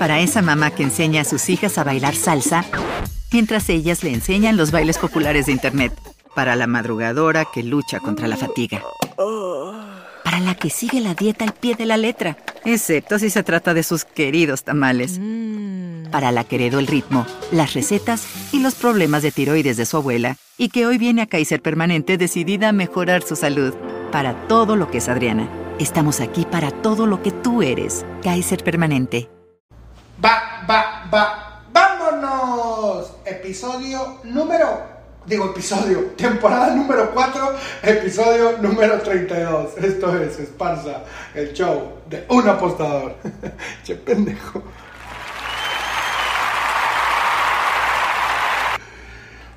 Para esa mamá que enseña a sus hijas a bailar salsa, mientras ellas le enseñan los bailes populares de Internet. Para la madrugadora que lucha contra la fatiga. Para la que sigue la dieta al pie de la letra, excepto si se trata de sus queridos tamales. Para la que heredó el ritmo, las recetas y los problemas de tiroides de su abuela y que hoy viene a Kaiser Permanente decidida a mejorar su salud. Para todo lo que es Adriana. Estamos aquí para todo lo que tú eres. Kaiser Permanente. Va, va, va, vámonos. Episodio número, digo episodio, temporada número 4, episodio número 32. Esto es Esparza, el show de un apostador. che pendejo.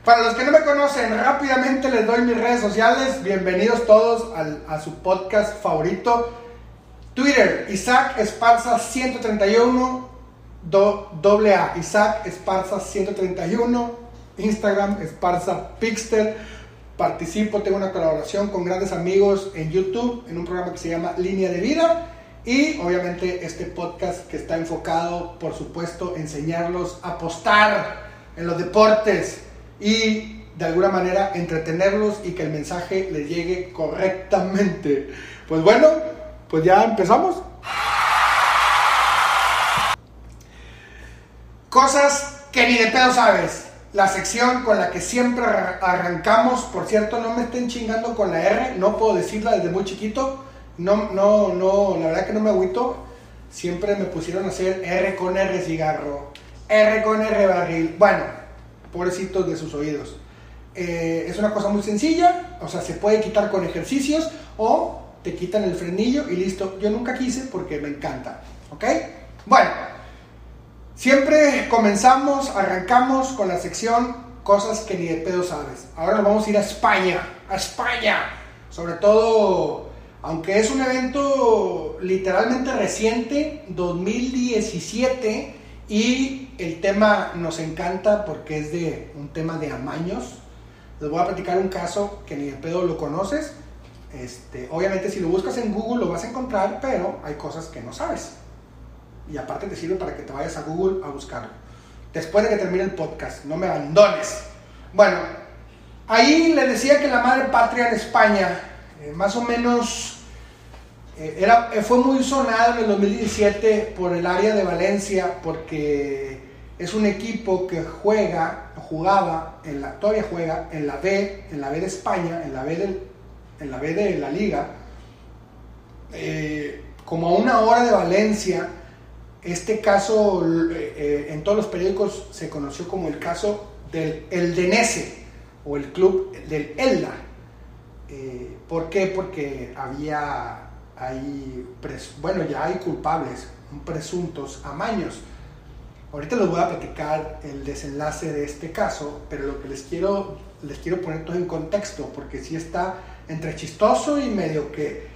Para los que no me conocen, rápidamente les doy mis redes sociales. Bienvenidos todos al- a su podcast favorito. Twitter, Isaac Esparza 131, do- doble A, Isaac Esparza 131. Instagram, Esparza Pixter. Participo, tengo una colaboración con grandes amigos en YouTube, en un programa que se llama Línea de Vida. Y obviamente este podcast que está enfocado, por supuesto, enseñarlos a apostar en los deportes y de alguna manera entretenerlos y que el mensaje les llegue correctamente. Pues bueno, pues ya empezamos. Cosas que ni de pedo sabes. La sección con la que siempre arra- arrancamos. Por cierto, no me estén chingando con la R. No puedo decirla desde muy chiquito. No, no, no, la verdad que no me agüito. Siempre me pusieron a hacer R con R cigarro. R con R barril. Bueno, pobrecitos de sus oídos. Eh, es una cosa muy sencilla. O sea, se puede quitar con ejercicios o te quitan el frenillo y listo. Yo nunca quise porque me encanta. ¿Ok? Bueno. Siempre comenzamos, arrancamos con la sección cosas que ni de pedo sabes. Ahora nos vamos a ir a España, a España. Sobre todo, aunque es un evento literalmente reciente, 2017, y el tema nos encanta porque es de un tema de amaños. Les voy a platicar un caso que ni de pedo lo conoces. Este, obviamente si lo buscas en Google lo vas a encontrar, pero hay cosas que no sabes y aparte te sirve para que te vayas a Google a buscarlo. Después de que termine el podcast, no me abandones. Bueno, ahí le decía que la madre patria en España, eh, más o menos, eh, era, eh, fue muy sonado en el 2017 por el área de Valencia, porque es un equipo que juega, jugaba, en la, todavía juega en la B, en la B de España, en la B, del, en la, B de la liga, como a una hora de Valencia, este caso eh, eh, en todos los periódicos se conoció como el caso del Eldenese o el club del Elda. Eh, ¿Por qué? Porque había ahí, bueno, ya hay culpables, presuntos amaños. Ahorita les voy a platicar el desenlace de este caso, pero lo que les quiero, les quiero poner todo en contexto, porque sí está entre chistoso y medio que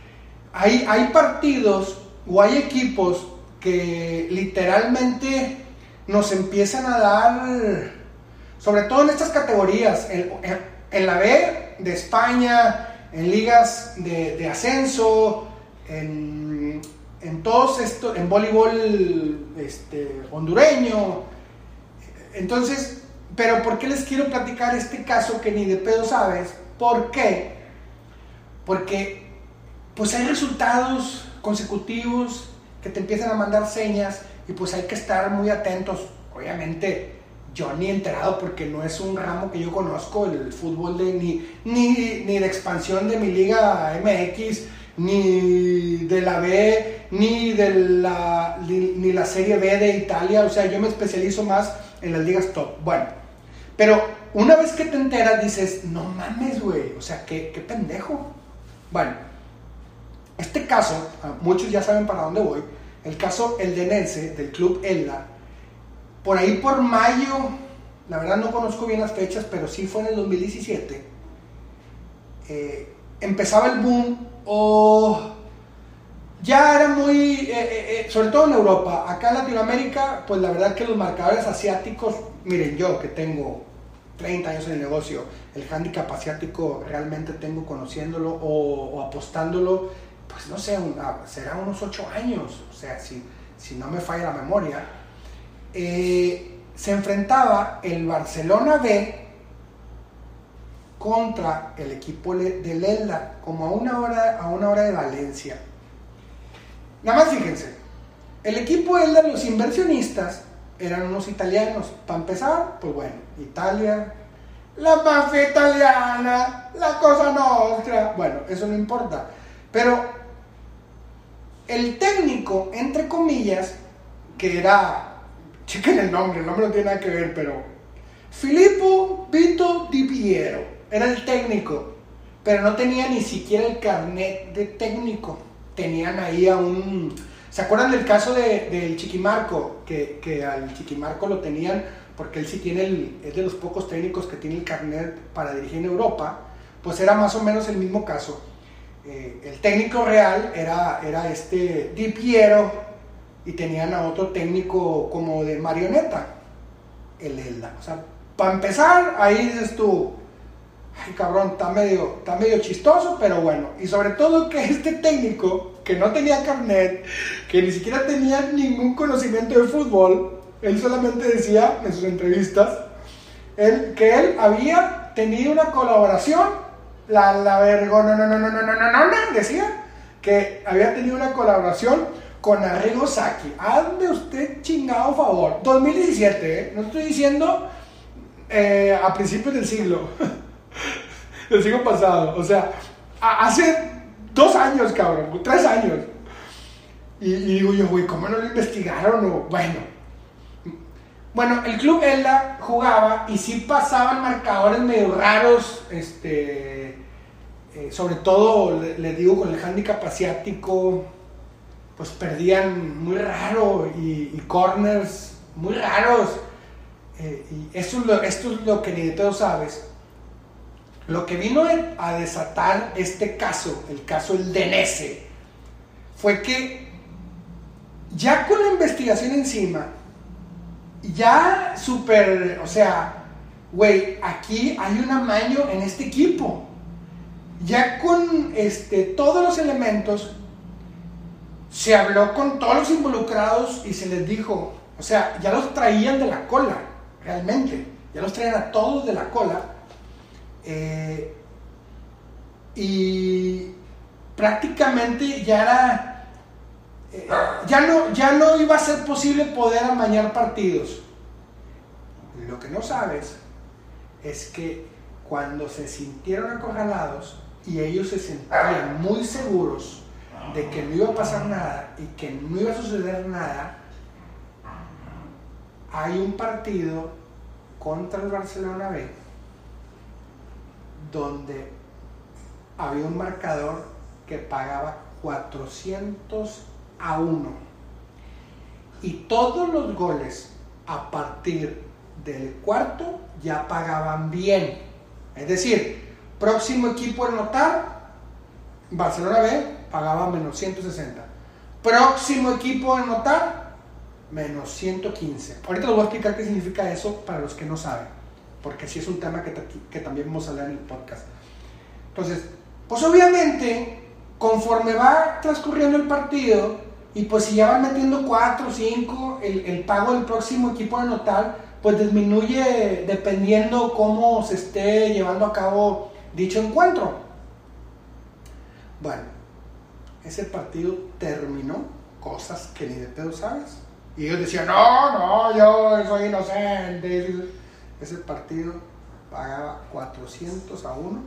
hay, hay partidos o hay equipos que literalmente nos empiezan a dar, sobre todo en estas categorías, en, la B de España, en ligas de, ascenso, en, en todos estos, en voleibol este, hondureño. Entonces, pero ¿por qué les quiero platicar este caso que ni de pedo sabes? ¿Por qué? Porque pues hay resultados consecutivos te empiezan a mandar señas y pues hay que estar muy atentos. Obviamente yo ni enterado porque no es un ramo que yo conozco, el fútbol de ni, ni, ni de expansión de mi liga MX, ni de la B, ni de la, ni la Serie B de Italia. O sea, yo me especializo más en las ligas top. Bueno, pero una vez que te enteras dices, no mames, güey, o sea, qué, qué pendejo. Bueno, este caso, ah, muchos ya saben para dónde voy, el caso eldenense del club Elda, por ahí por mayo, la verdad no conozco bien las fechas, pero sí fue en el 2017, eh, empezaba el boom o ya era muy, eh, eh, sobre todo en Europa, acá en Latinoamérica, pues la verdad que los marcadores asiáticos, miren yo que tengo 30 años en el negocio, el handicap asiático realmente tengo conociéndolo o, o apostándolo, pues no sé, una- será unos 8 años, o sea, si, si no me falla la memoria. eh, se enfrentaba el Barcelona B contra el equipo del Elda, como a una hora, a una hora de Valencia. Nada más fíjense, el equipo Elda, los inversionistas, eran unos italianos. Para empezar, pues bueno, Italia, la mafia italiana, la cosa nostra. Bueno, eso no importa. Pero el técnico, entre comillas, que era, chequen el nombre, el nombre no tiene nada que ver, pero Filippo Vito Di Piero era el técnico, pero no tenía ni siquiera el carnet de técnico. Tenían ahí a un ¿Se acuerdan del caso de, del Chiquimarco? Que, que, al Chiquimarco lo tenían porque él sí tiene el, es de los pocos técnicos que tiene el carnet para dirigir en Europa, pues era más o menos el mismo caso. Eh, el técnico real era, era este Di Piero y tenían a otro técnico como de marioneta, el Elda. O sea, para empezar, ahí dices tú, ay cabrón, está medio, está medio chistoso, pero bueno. Y sobre todo que este técnico que no tenía carnet, que ni siquiera tenía ningún conocimiento de fútbol, él solamente decía en sus entrevistas él, que él había tenido una colaboración, la, la vergo, no, no, no, no, no, no, no, no, decía que había tenido una colaboración con Arrigo Saki. Hazme usted chingado favor. 2017, ¿eh? no estoy diciendo eh, a principios del siglo, del siglo pasado. O sea, hace Dos años, cabrón, tres años. Y, digo yo, güey, ¿cómo no lo investigaron? O, bueno. Bueno, el club Elda jugaba y sí pasaban marcadores medio raros, este, eh, sobre todo, le, digo, con el handicap asiático, pues perdían muy raro y, corners muy raros. Eh, y esto es, lo, lo que ni de todo sabes. Lo que vino a desatar este caso, el caso El Denese, fue que ya con la investigación encima, ya súper, o sea, güey, aquí hay un amaño en este equipo. Ya con este, todos los elementos, se habló con todos los involucrados y se les dijo, o sea, ya los traían de la cola, realmente, ya los traían a todos de la cola eh, y prácticamente ya era, eh, ya, no, ya no iba a ser posible poder amañar partidos. Lo que no sabes es que cuando se sintieron acorralados y ellos se sentían muy seguros de que no iba a pasar nada y que no iba a suceder nada, hay un partido contra el Barcelona B donde había un marcador que pagaba 400 a 1. Y todos los goles a partir del cuarto ya pagaban bien. Es decir, próximo equipo a anotar, Barcelona B pagaba menos 160. Próximo equipo a anotar, menos 115. Ahorita les voy a explicar qué significa eso para los que no saben porque sí es un tema que, también vamos a hablar en el podcast. Entonces, pues obviamente, conforme va transcurriendo el partido, y pues si ya van metiendo 4 o 5, el, el, pago del próximo equipo a anotar, pues disminuye dependiendo cómo se esté llevando a cabo dicho encuentro. Bueno, ese partido terminó, cosas que ni de pedo sabes. Y ellos decían, no, no, yo soy inocente ese partido pagaba 400 a 1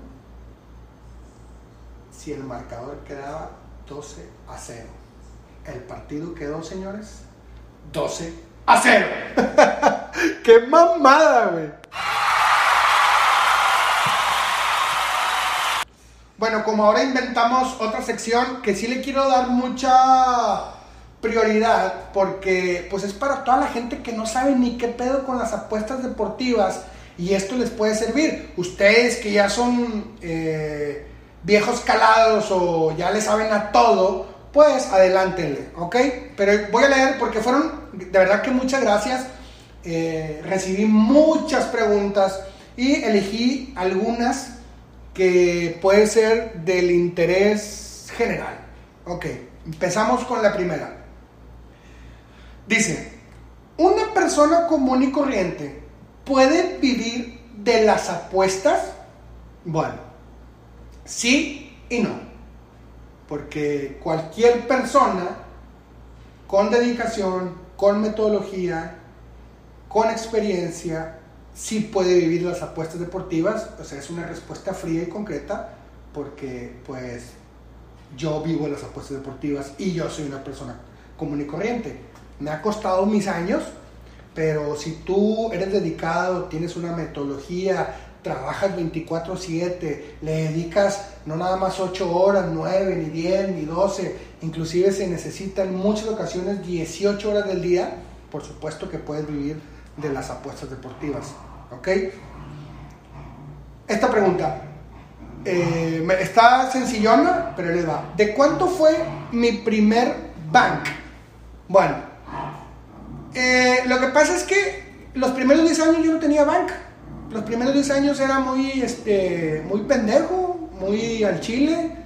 si el marcador quedaba 12 a 0. El partido quedó, señores, 12 a 0. ¡Qué mamada, güey! Bueno, como ahora inventamos otra sección que sí le quiero dar mucha prioridad porque pues es para toda la gente que no sabe ni qué pedo con las apuestas deportivas y esto les puede servir. Ustedes que ya son eh, viejos calados o ya le saben a todo, pues adelántenle, ¿ok? Pero voy a leer porque fueron, de verdad que muchas gracias. Eh, recibí muchas preguntas y elegí algunas que pueden ser del interés general. Ok, empezamos con la primera. Dice, una persona común y corriente puede vivir de las apuestas? Bueno, sí y no. Porque cualquier persona con dedicación, con metodología, con experiencia, sí puede vivir las apuestas deportivas. O sea, es una respuesta fría y concreta porque pues yo vivo las apuestas deportivas y yo soy una persona común y corriente. Me ha costado mis años, pero si tú eres dedicado, tienes una metodología, trabajas 24/7, le dedicas no nada más 8 horas, 9, ni 10, ni 12, inclusive se necesitan en muchas ocasiones 18 horas del día, por supuesto que puedes vivir de las apuestas deportivas. ¿Ok? Esta pregunta eh, está sencillona, pero le va. ¿De cuánto fue mi primer bank? Bueno, eh, lo que pasa es que los primeros 10 años yo no tenía bank. Los primeros 10 años era muy, este, muy pendejo, muy al chile.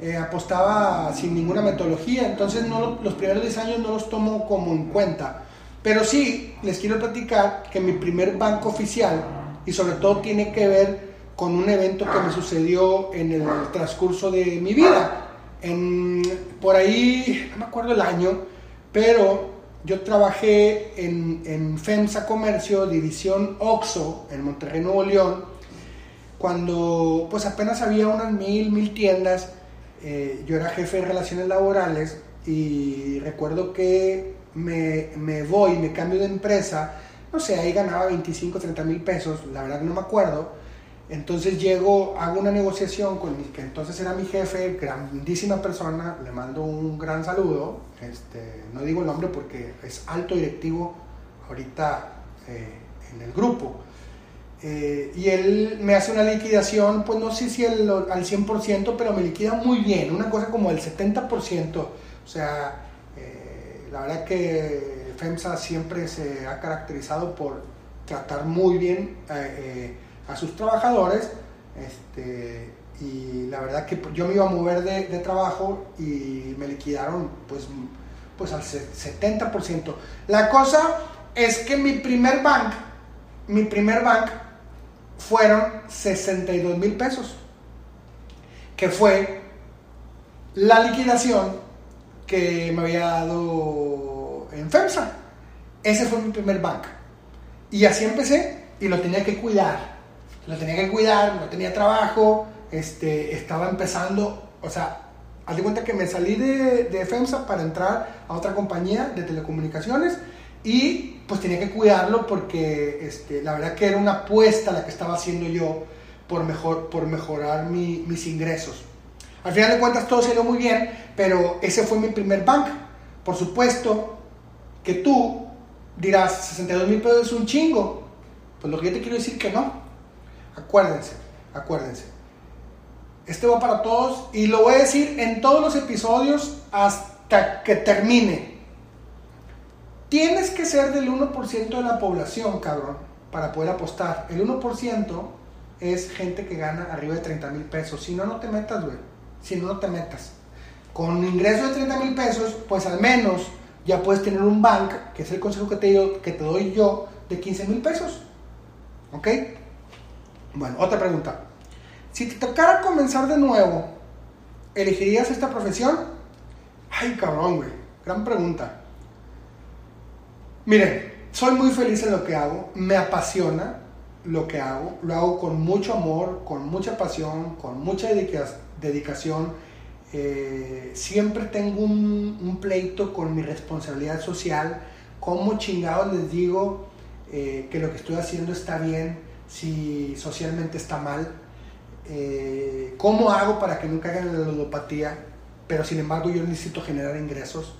Eh, apostaba sin ninguna metodología. Entonces no, los primeros 10 años no los tomo como en cuenta. Pero sí, les quiero platicar que mi primer banco oficial, y sobre todo tiene que ver con un evento que me sucedió en el transcurso de mi vida. En, por ahí, no me acuerdo el año, pero yo trabajé en, en FEMSA Comercio, División OXO, en Monterrey, Nuevo León, cuando pues apenas había unas mil, mil tiendas. Eh, yo era jefe de relaciones laborales y recuerdo que me, me voy, me cambio de empresa, no sé, ahí ganaba 25, 30 mil pesos, la verdad no me acuerdo. Entonces llego, hago una negociación con mi, que entonces era mi jefe, grandísima persona, le mando un gran saludo, este, no digo el nombre porque es alto directivo ahorita eh, en el grupo. Eh, y él me hace una liquidación, pues no sé si el, al 100%, pero me liquida muy bien, una cosa como el 70%. O sea, la verdad que FEMSA siempre se ha caracterizado por tratar muy bien eh, eh, a sus trabajadores. Este, y la verdad que yo me iba a mover de, trabajo y me liquidaron pues, pues al 70%. La cosa es que mi primer bank, mi primer bank fueron 62 mil pesos, que fue la liquidación que me había dado en FEMSA. Ese fue mi primer bank. Y así empecé y lo tenía que cuidar. Lo tenía que cuidar, no tenía trabajo, este, estaba empezando, o sea, haz de cuenta que me salí de, de FEMSA para entrar a otra compañía de telecomunicaciones y pues tenía que cuidarlo porque este, la verdad que era una apuesta la que estaba haciendo yo por, mejor, por mejorar mis ingresos. Al final de cuentas todo salió muy bien, pero ese fue mi primer bank. Por supuesto que tú dirás, 62 mil pesos es un chingo. Pues lo que yo te quiero decir que no. Acuérdense, acuérdense. Este va para todos y lo voy a decir en todos los episodios hasta que termine. Tienes que ser del 1% de la población, cabrón, para poder apostar. El 1% es gente que gana arriba de 30 mil pesos. Si no, no te metas, güey si no, te metas. Con un ingreso de 30 mil pesos, pues al menos ya puedes tener un bank, que es el consejo que te, que te doy yo, de 15 mil pesos. ¿Ok? Bueno, otra pregunta. Si te tocara comenzar de nuevo, ¿elegirías esta profesión? Ay, cabrón, güey. Gran pregunta. Miren, soy muy feliz en lo que hago, me apasiona lo que hago, lo hago con mucho amor, con mucha pasión, con mucha dedicación dedicación. Eh, siempre tengo un, pleito con mi responsabilidad social. ¿Cómo chingados les digo eh, que lo que estoy haciendo está bien si socialmente está mal? Eh, ¿Cómo hago para que no caigan en la ludopatía? Pero sin embargo yo necesito generar ingresos.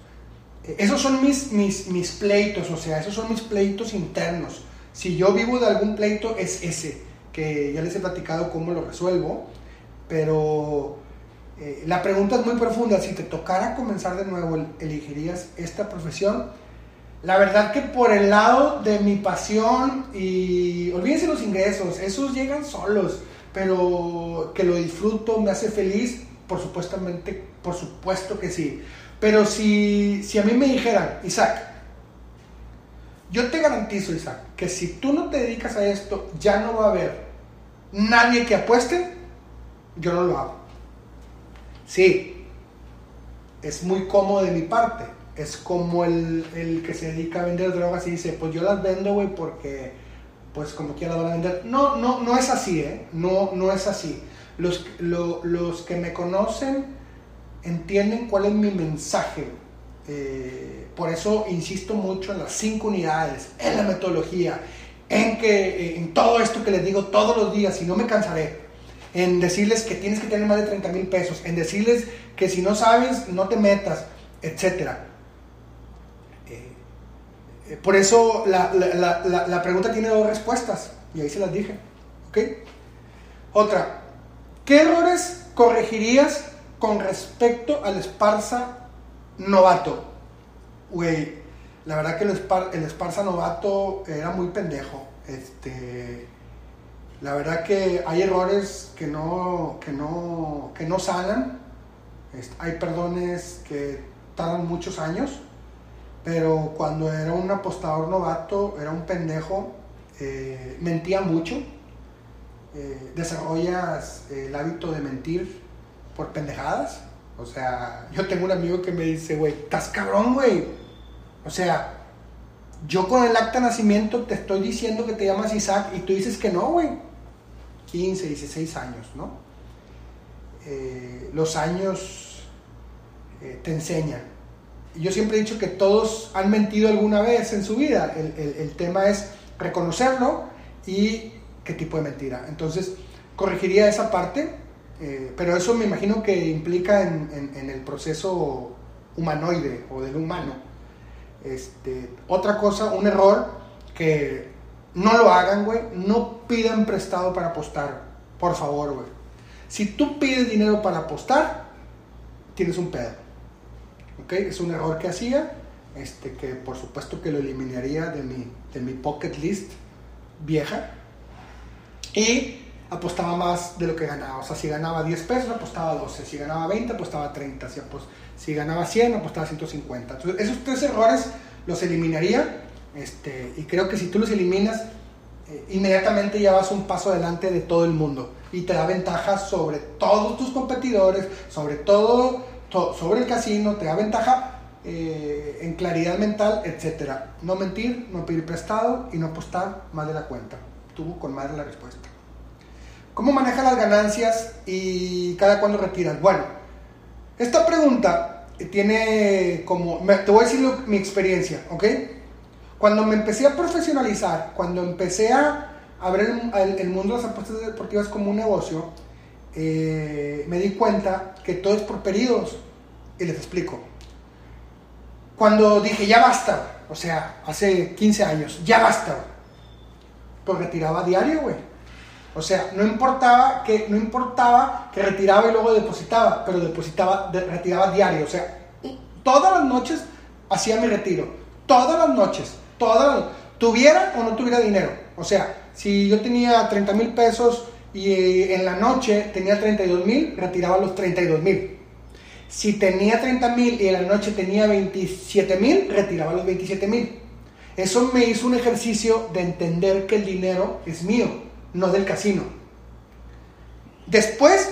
esos son mis, mis, mis pleitos, o sea, esos son mis pleitos internos. Si yo vivo de algún pleito es ese, que ya les he platicado cómo lo resuelvo pero eh, la pregunta es muy profunda. Si te tocara comenzar de nuevo, ¿elegirías esta profesión? La verdad que por el lado de mi pasión y olvídense los ingresos, esos llegan solos, pero que lo disfruto, me hace feliz, por supuestamente, por supuesto que sí. Pero si, si a mí me dijeran, Isaac, Yo te garantizo, Isaac, que si tú no te dedicas a esto, ya no va a haber nadie que apueste, yo no lo hago. Sí, es muy cómodo de mi parte. Es como el, el que se dedica a vender drogas y dice, pues yo las vendo, güey, porque pues como quiera las van a vender. No, no, no es así, ¿eh? No, no es así. Los, los que me conocen entienden cuál es mi mensaje. Eh, por eso insisto mucho en las cinco unidades, en la metodología, en que en todo esto que les digo todos los días y no me cansaré. En decirles que tienes que tener más de 30 mil pesos, en decirles que si no sabes, no te metas, etc. Eh, eh, por eso la, la, la, pregunta tiene dos respuestas y ahí se las dije. ¿Ok? Otra, ¿qué errores corregirías con respecto al Esparza novato, güey, la verdad que el, Esparza novato era muy pendejo. Este, la verdad que hay errores que no, que no, que no hay perdones que tardan muchos años. Pero cuando era un apostador novato, era un pendejo, eh, mentía mucho. Eh, desarrollas el hábito de mentir por pendejadas. O sea, yo tengo un amigo que me dice, güey, estás cabrón, güey. O sea, yo con el acta de nacimiento te estoy diciendo que te llamas Isaac y tú dices que no, güey. 15, 16 años, ¿no? Eh, los años eh, te enseñan. Yo siempre he dicho que todos han mentido alguna vez en su vida. El, el tema es reconocerlo y qué tipo de mentira. Entonces, corregiría esa parte eh, pero eso me imagino que implica en, el proceso humanoide o del humano. Este, otra cosa, un error que no lo hagan, güey. No pidan prestado para apostar. Por favor, güey. Si tú pides dinero para apostar, tienes un pedo. ¿Ok? Es un error que hacía. Este, que por supuesto que lo eliminaría de mi, de mi pocket list vieja. Y apostaba más de lo que ganaba. O sea, si ganaba 10 pesos, apostaba 12. Si ganaba 20, apostaba 30. Si, si ganaba 100, apostaba 150. Entonces, esos tres errores los eliminaría. Este, y creo que si tú los eliminas, eh, inmediatamente ya vas un paso adelante de todo el mundo. Y te da ventaja sobre todos tus competidores, sobre todo sobre el casino, te da ventaja eh, en claridad mental, etc. No mentir, no pedir prestado y no apostar más de la cuenta. Tuvo con madre la respuesta. ¿Cómo manejas las ganancias y cada cuándo retiras? Bueno, esta pregunta tiene como, te voy a decir mi experiencia, ¿ok? Cuando me empecé a profesionalizar, cuando empecé a abrir el, mundo de las apuestas deportivas como un negocio, eh, me di cuenta que todo es por periodos. Y les explico. Cuando dije, ya basta, o sea, hace 15 años, ya basta, pues retiraba diario, güey o sea, no importaba que, no importaba que retiraba y luego depositaba, pero depositaba, retiraba diario. O sea, todas las noches hacía mi retiro. Todas las noches. Todas tuviera o no tuviera dinero. O sea, si yo tenía 30 mil pesos y eh, en la noche tenía 32 mil, retiraba los 32 mil. Si tenía 30 mil y en la noche tenía 27 mil, retiraba los 27 mil. Eso me hizo un ejercicio de entender que el dinero es mío no del casino. Después,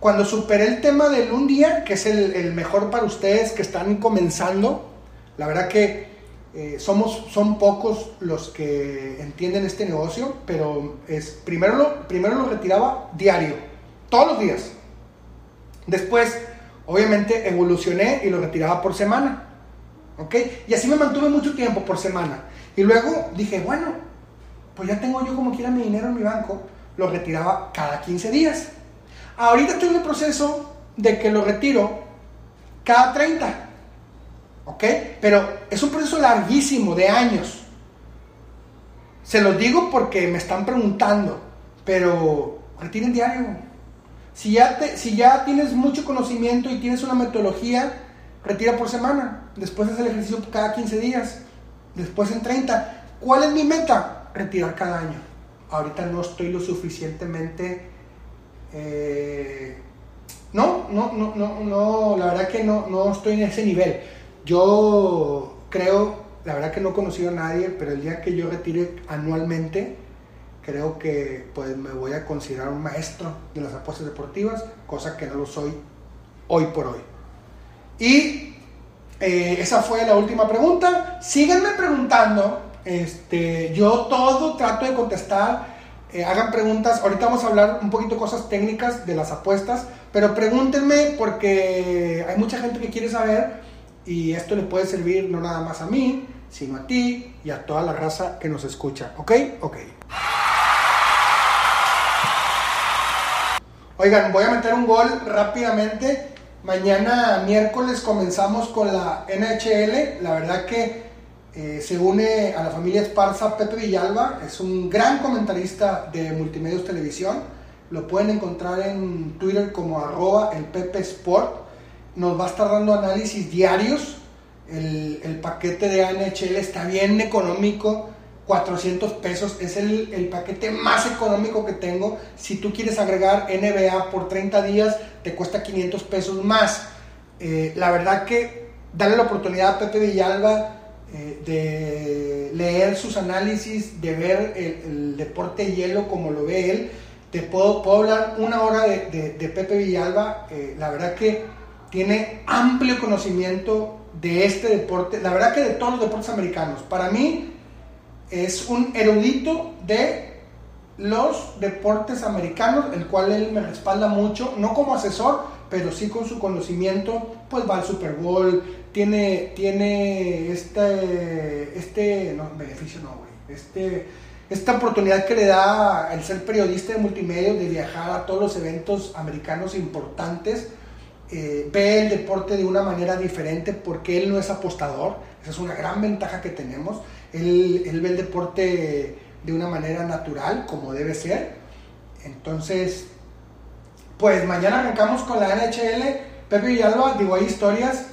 cuando superé el tema del un día, que es el, mejor para ustedes que están comenzando, la verdad que eh, somos, son pocos los que entienden este negocio, pero es, primero, lo, primero lo retiraba diario, todos los días. Después, obviamente, evolucioné y lo retiraba por semana. ¿Ok? Y así me mantuve mucho tiempo por semana. Y luego dije, bueno, pues ya tengo yo como quiera mi dinero en mi banco, lo retiraba cada 15 días. Ahorita estoy en el proceso de que lo retiro cada 30. ¿Ok? Pero es un proceso larguísimo, de años. Se los digo porque me están preguntando, pero retiren diario. Si ya, te, si ya tienes mucho conocimiento y tienes una metodología, retira por semana. Después haces el ejercicio cada 15 días. Después en 30. ¿Cuál es mi meta? retirar cada año. Ahorita no estoy lo suficientemente... Eh, no, no, no, no, no, la verdad que no, no estoy en ese nivel. Yo creo la verdad que no he conocido a nadie, pero el día que yo retire anualmente, creo que pues me voy a considerar un maestro de las apuestas deportivas, cosa que no lo soy hoy por hoy. Y eh, esa fue la última pregunta. Síganme preguntando. Este, yo todo trato de contestar. Eh, hagan preguntas. Ahorita vamos a hablar un poquito cosas técnicas de las apuestas. Pero pregúntenme porque hay mucha gente que quiere saber. Y esto le puede servir no nada más a mí, sino a ti y a toda la raza que nos escucha. ¿Ok? Ok. Oigan, voy a meter un gol rápidamente. Mañana miércoles comenzamos con la NHL. La verdad que eh, se une a la familia Esparza Pepe Villalba. Es un gran comentarista de Multimedios Televisión. Lo pueden encontrar en Twitter como arroba el Pepe Sport. Nos va a estar dando análisis diarios. El, el paquete de NHL está bien económico 400 pesos. Es el, el, paquete más económico que tengo. Si tú quieres agregar NBA por 30 días, te cuesta 500 pesos más. Eh, la verdad que darle la oportunidad a Pepe Villalba eh, de leer sus análisis, de ver el, deporte hielo como lo ve él. Te puedo, puedo hablar una hora de, de, de Pepe Villalba. Eh, la verdad que tiene amplio conocimiento de este deporte. La verdad que de todos los deportes americanos. Para mí, es un erudito de los deportes americanos, el cual él me respalda mucho, no como asesor, pero sí con su conocimiento, pues va al Super Bowl, tiene, tiene este, este, no, beneficio no, este, esta oportunidad que le da el ser periodista de multimedia, de viajar a todos los eventos americanos importantes, eh, ve el deporte de una manera diferente porque él no es apostador, esa es una gran ventaja que tenemos él, ve el deporte de una manera natural, como debe ser. Entonces, pues mañana arrancamos con la NHL. Pepe Villalba, digo, hay historias.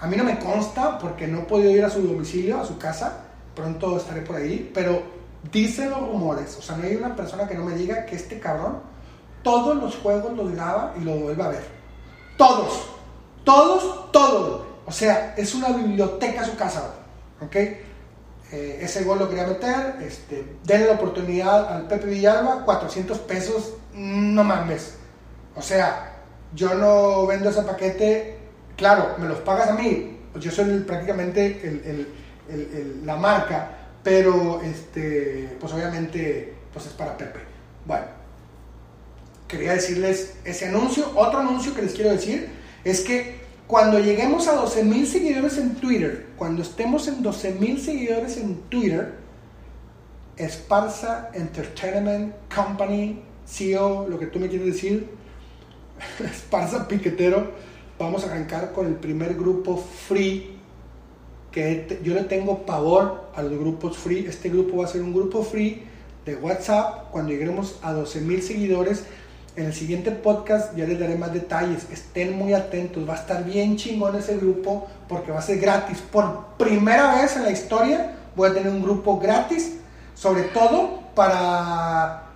A mí no me consta porque no he podido ir a su domicilio, a su casa. Pronto estaré por ahí. Pero dicen los rumores, o sea, no hay una persona que no me diga que este cabrón todos los juegos los graba y los vuelve a ver. Todos. Todos, todos. O sea, es una biblioteca su casa. ¿Ok? Eh, ese gol lo quería meter, este, denle la oportunidad al Pepe Villalba, 400 pesos, no mames. O sea, yo no vendo ese paquete, claro, me los pagas a mí, yo soy prácticamente el, el, la marca, pero este, pues obviamente pues es para Pepe. Bueno, quería decirles ese anuncio. Otro anuncio que les quiero decir es que cuando lleguemos a 12 mil seguidores en Twitter, cuando estemos en 12 mil seguidores en Twitter, Esparza Entertainment Company, CEO, lo que tú me quieres decir, Esparza Piquetero, vamos a arrancar con el primer grupo free, que yo le tengo pavor a los grupos free. Este grupo va a ser un grupo free de WhatsApp cuando lleguemos a 12 mil seguidores en el siguiente podcast ya les daré más detalles. Estén muy atentos. Va a estar bien chingón ese grupo porque va a ser gratis. Por primera vez en la historia voy a tener un grupo gratis. Sobre todo para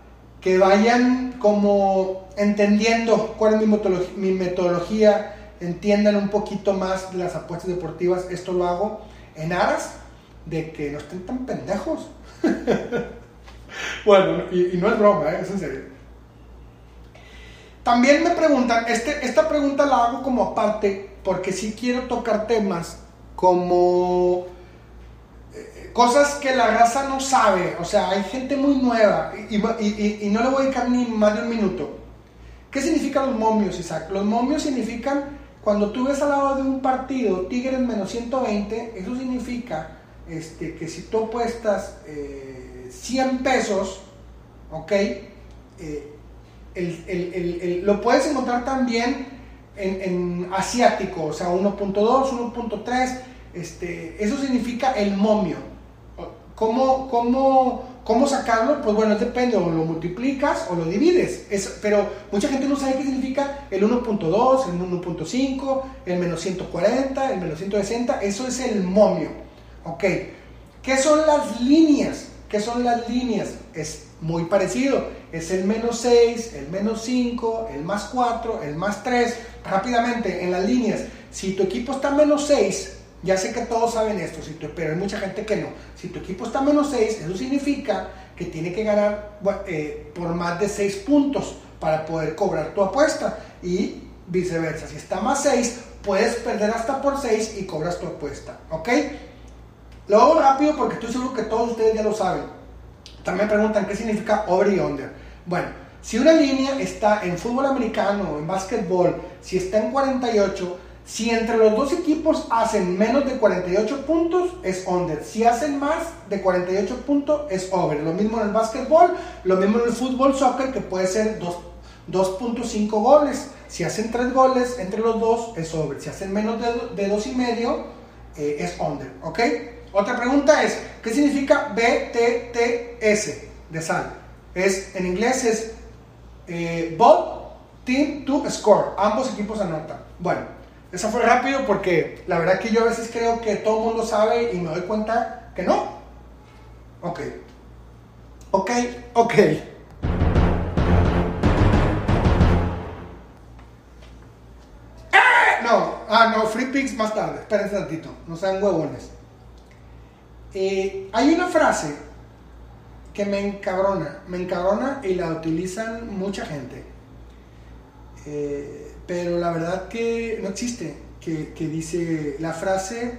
que vayan como entendiendo cuál es mi metodología, entiendan un poquito más las apuestas deportivas. Esto lo hago en aras de que no estén tan pendejos. bueno, y, y, no es broma, ¿eh? es en serio. También me preguntan, este, esta pregunta la hago como aparte, porque sí quiero tocar temas como eh, cosas que la raza no sabe. O sea, hay gente muy nueva y, no le voy a dedicar ni más de un minuto. ¿Qué significan los momios, Isaac? Los momios significan cuando tú ves al lado de un partido Tigres menos 120, eso significa este, que si tú apuestas eh, 100 pesos, ¿ok? Eh, lo puedes encontrar también en, en asiático, o sea, 1.2, 1.3, este, eso significa el momio. ¿Cómo, cómo, ¿Cómo sacarlo? Pues bueno, depende, o lo multiplicas o lo divides. Es, pero mucha gente no sabe qué significa el 1.2, el 1.5, el menos 140, el menos 160. Eso es el momio. ¿Ok? ¿Qué son las líneas? ¿Qué son las líneas? Es muy parecido. Es el menos 6, el menos 5, el más 4, el más 3. Rápidamente, en las líneas, si tu equipo está menos 6, Ya sé que todos saben esto, pero hay mucha gente que no. Si tu equipo está menos 6, eso significa que tiene que ganar eh, por más de 6 puntos para poder cobrar tu apuesta. Y viceversa, si está más 6, puedes perder hasta por 6 y cobras tu apuesta. ¿Ok? Lo hago rápido porque estoy seguro que todos ustedes ya lo saben. También preguntan qué significa over y under. Bueno, si una línea está en fútbol americano en básquetbol, si está en 48, si entre los dos equipos hacen menos de 48 puntos, es under. Si hacen más de 48 puntos, es over. Lo mismo en el básquetbol, lo mismo en el fútbol, soccer, que puede ser 2.5 goles. Si hacen 3 goles entre los dos, es over. Si hacen menos de, 2 y medio, eh, es under. ¿Ok? Otra pregunta es, ¿qué significa BTTS de sal? Es, en inglés es eh, Team to Score. Ambos equipos anotan. Bueno, eso fue rápido porque la verdad que yo a veces creo que todo el mundo sabe y me doy cuenta que no. Ok. Ok, ok. ¡Eh! No, ah, no, free picks más tarde. Espérense tantito, no sean huevones. Eh, hay una frase que me encabrona, me encabrona y la utilizan mucha gente. Eh, pero la verdad que no existe, que, dice, la frase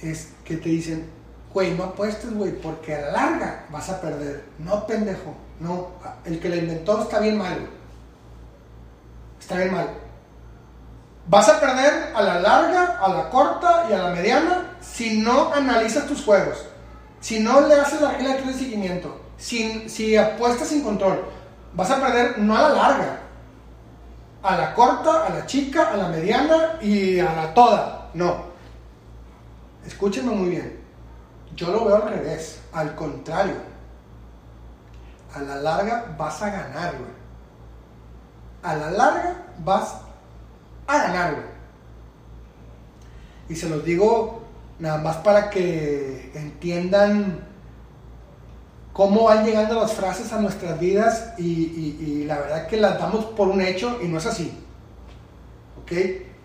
es que te dicen, güey, no apuestes, güey, porque a la larga vas a perder. No, pendejo, no, el que la inventó está bien mal, Está bien mal. Vas a perder a la larga, a la corta y a la mediana si no analizas tus juegos. Si no le haces la regla de seguimiento, si, si apuestas sin control, vas a perder no a la larga, a la corta, a la chica, a la mediana y a la toda. No. Escúchenme muy bien. Yo lo veo al revés, al contrario. A la larga vas a ganar, güey. A la larga vas a ganar, güey. Y se los digo nada más para que entiendan cómo van llegando las frases a nuestras vidas y, la verdad que las damos por un hecho y no es así. ¿Ok?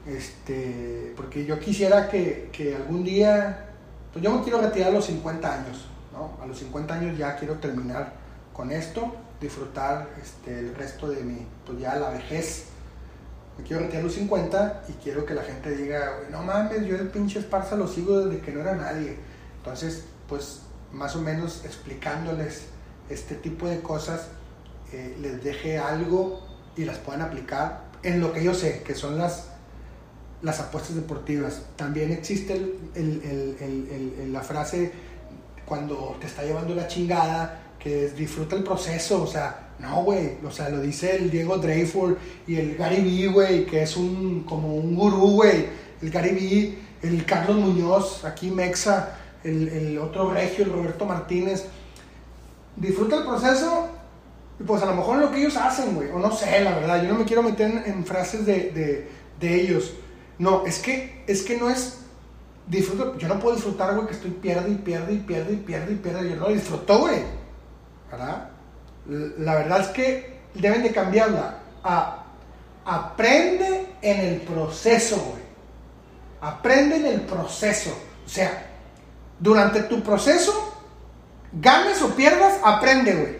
Este, porque yo quisiera que, algún día, pues yo me quiero retirar a los 50 años, ¿no? A los 50 años ya quiero terminar con esto, disfrutar este, el resto de mi, pues ya la vejez me quiero retirar los 50 y quiero que la gente diga, no mames, yo el pinche Esparza lo sigo desde que no era nadie. Entonces, pues más o menos explicándoles este tipo de cosas, eh, les deje algo y las puedan aplicar en lo que yo sé, que son las, las apuestas deportivas. También existe la frase cuando te está llevando la chingada, que es disfruta el proceso, o sea, no, güey, o sea, lo dice el Diego Dreyfus y el Gary Vee, güey, que es un, como un gurú, güey. El Gary Vee, el Carlos Muñoz, aquí Mexa, el, otro regio, el Roberto Martínez. Disfruta el proceso y pues a lo mejor lo que ellos hacen, güey, o no sé, la verdad, yo no me quiero meter en, frases de, ellos. No, es que, es que no es disfruto, yo no puedo disfrutar, güey, que estoy pierde y pierde y pierde y pierde y pierde. Yo no disfruto, güey. ¿Verdad? La verdad es que deben de cambiarla aprende en el proceso, güey. Aprende en el proceso. O sea, durante tu proceso, ganes o pierdas, aprende, güey.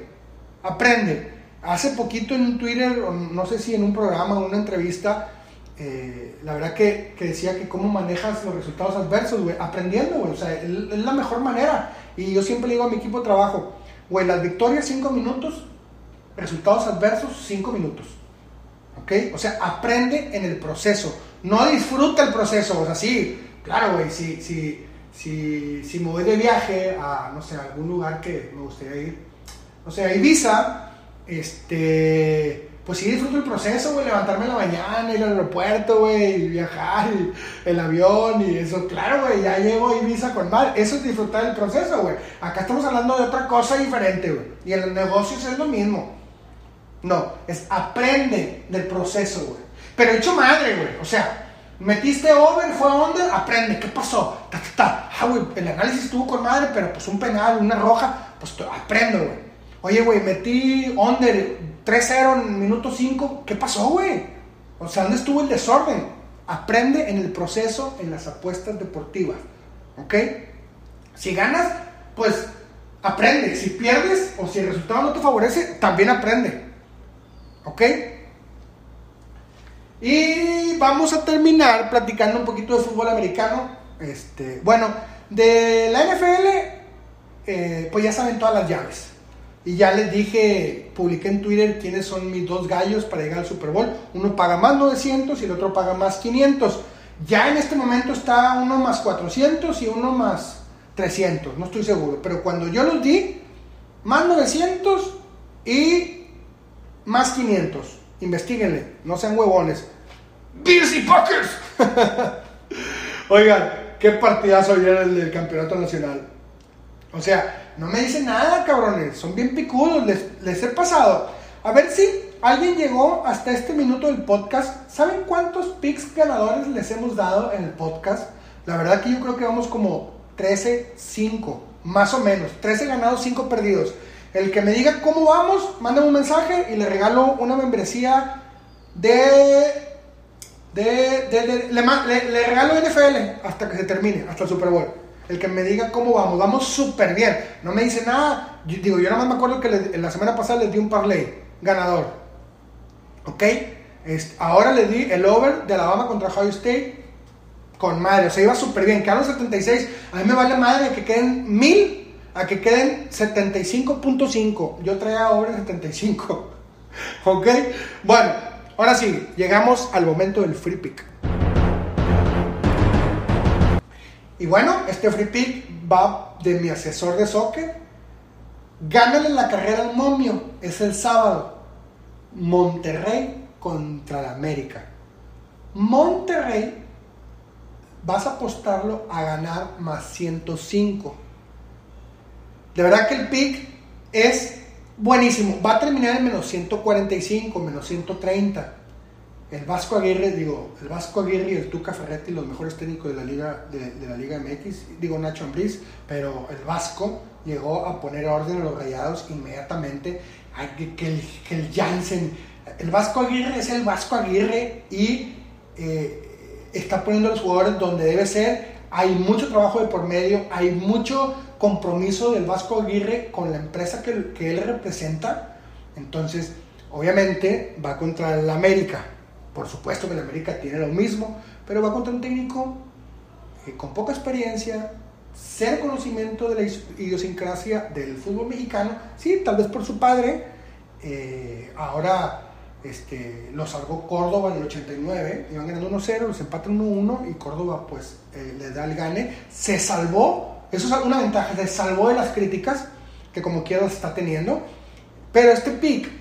Aprende. Hace poquito en un Twitter, no sé si en un programa o una entrevista, eh, la verdad que, decía que cómo manejas los resultados adversos, güey. Aprendiendo, güey. O sea, es la mejor manera. Y yo siempre le digo a mi equipo de trabajo, Güey, las victorias 5 minutos, resultados adversos 5 minutos. ¿Ok? O sea, aprende en el proceso. No disfruta el proceso. O sea, sí, claro, güey, si, si, si, si me voy de viaje a, no sé, a algún lugar que me gustaría ir, no sé, a Ibiza, este pues sí disfruto el proceso, güey, levantarme en la mañana, ir al aeropuerto, güey, viajar, el avión y eso. Claro, güey, ya llego a Ibiza con mal. Eso es disfrutar el proceso, güey. Acá estamos hablando de otra cosa diferente, güey. Y en los negocios es lo mismo. No, es aprende del proceso, güey. Pero hecho madre, güey. O sea, metiste over, fue under, aprende. ¿Qué pasó? Ta, ta, ta. Ah, güey, el análisis estuvo con madre, pero pues un penal, una roja, pues aprendo, güey. Oye, güey, metí under 3-0 en minuto 5. ¿Qué pasó, güey? O sea, ¿dónde estuvo el desorden? Aprende en el proceso en las apuestas deportivas. ¿Ok? Si ganas, pues aprende. Si pierdes o si el resultado no te favorece, también aprende. ¿Ok? Y vamos a terminar platicando un poquito de fútbol americano. Este, bueno, de la NFL, eh, pues ya saben todas las llaves. Y ya les dije, publiqué en Twitter quiénes son mis dos gallos para llegar al Super Bowl. Uno paga más 900 y el otro paga más 500. Ya en este momento está uno más 400 y uno más 300, no estoy seguro. Pero cuando yo los di, más 900 y más 500. Investíguenle, no sean huevones. Bears y Packers. Oigan, qué partidazo ayer el del campeonato nacional. O sea, no me dicen nada, cabrones. Son bien picudos. Les, les he pasado. A ver si alguien llegó hasta este minuto del podcast. ¿Saben cuántos picks ganadores les hemos dado en el podcast? La verdad que yo creo que vamos como 13, 5, más o menos. 13 ganados, 5 perdidos. El que me diga cómo vamos, mándame un mensaje y le regalo una membresía de. de, de, le, le regalo NFL hasta que se termine, hasta el Super Bowl. El que me diga cómo vamos, vamos súper bien. No me dice nada. Yo, digo, yo nada más me acuerdo que la semana pasada les di un parlay ganador. ¿Ok? Ahora le di el over de Alabama contra Ohio State con madre. O sea, iba súper bien. Quedaron 76. A mí me vale madre que queden 1000 a que queden 75.5. Yo traía over 75. ¿Ok? Bueno, ahora sí, llegamos al momento del free pick. Y bueno, este free pick va de mi asesor de soccer. Gánale la carrera al momio. Es el sábado. Monterrey contra la América. Monterrey vas a apostarlo a ganar más 105. De verdad que el pick es buenísimo. Va a terminar en menos 145, menos 130 el Vasco Aguirre, digo, el Vasco Aguirre y el Tuca Ferretti, los mejores técnicos de la Liga, de, la Liga MX, digo Nacho Ambriz, pero el Vasco llegó a poner orden a los rayados inmediatamente, que, que, el, que el el Vasco Aguirre es el Vasco Aguirre y eh, está poniendo a los jugadores donde debe ser, hay mucho trabajo de por medio, hay mucho compromiso del Vasco Aguirre con la empresa que, que él representa, entonces obviamente va contra el América, por supuesto que el América tiene lo mismo, pero va contra un técnico eh, con poca experiencia, cero conocimiento de la idiosincrasia del fútbol mexicano, sí, tal vez por su padre, eh, ahora este, lo salvó Córdoba en el 89, iban ganando 1-0, los empatan 1-1 y Córdoba pues eh, le da el gane, se salvó, eso es una ventaja, se salvó de las críticas que como quiera está teniendo, pero este pick,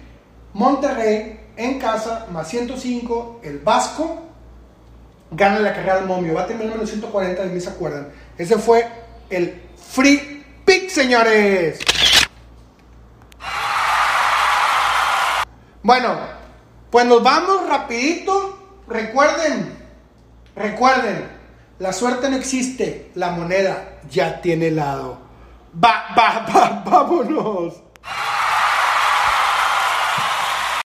Monterrey en casa, más 105, el Vasco gana la carrera del momio. Va a terminar menos 140, de mí se acuerdan. Ese fue el free pick, señores. Bueno, pues nos vamos rapidito. Recuerden, recuerden, la suerte no existe, la moneda ya tiene lado. Va, va, va, vámonos.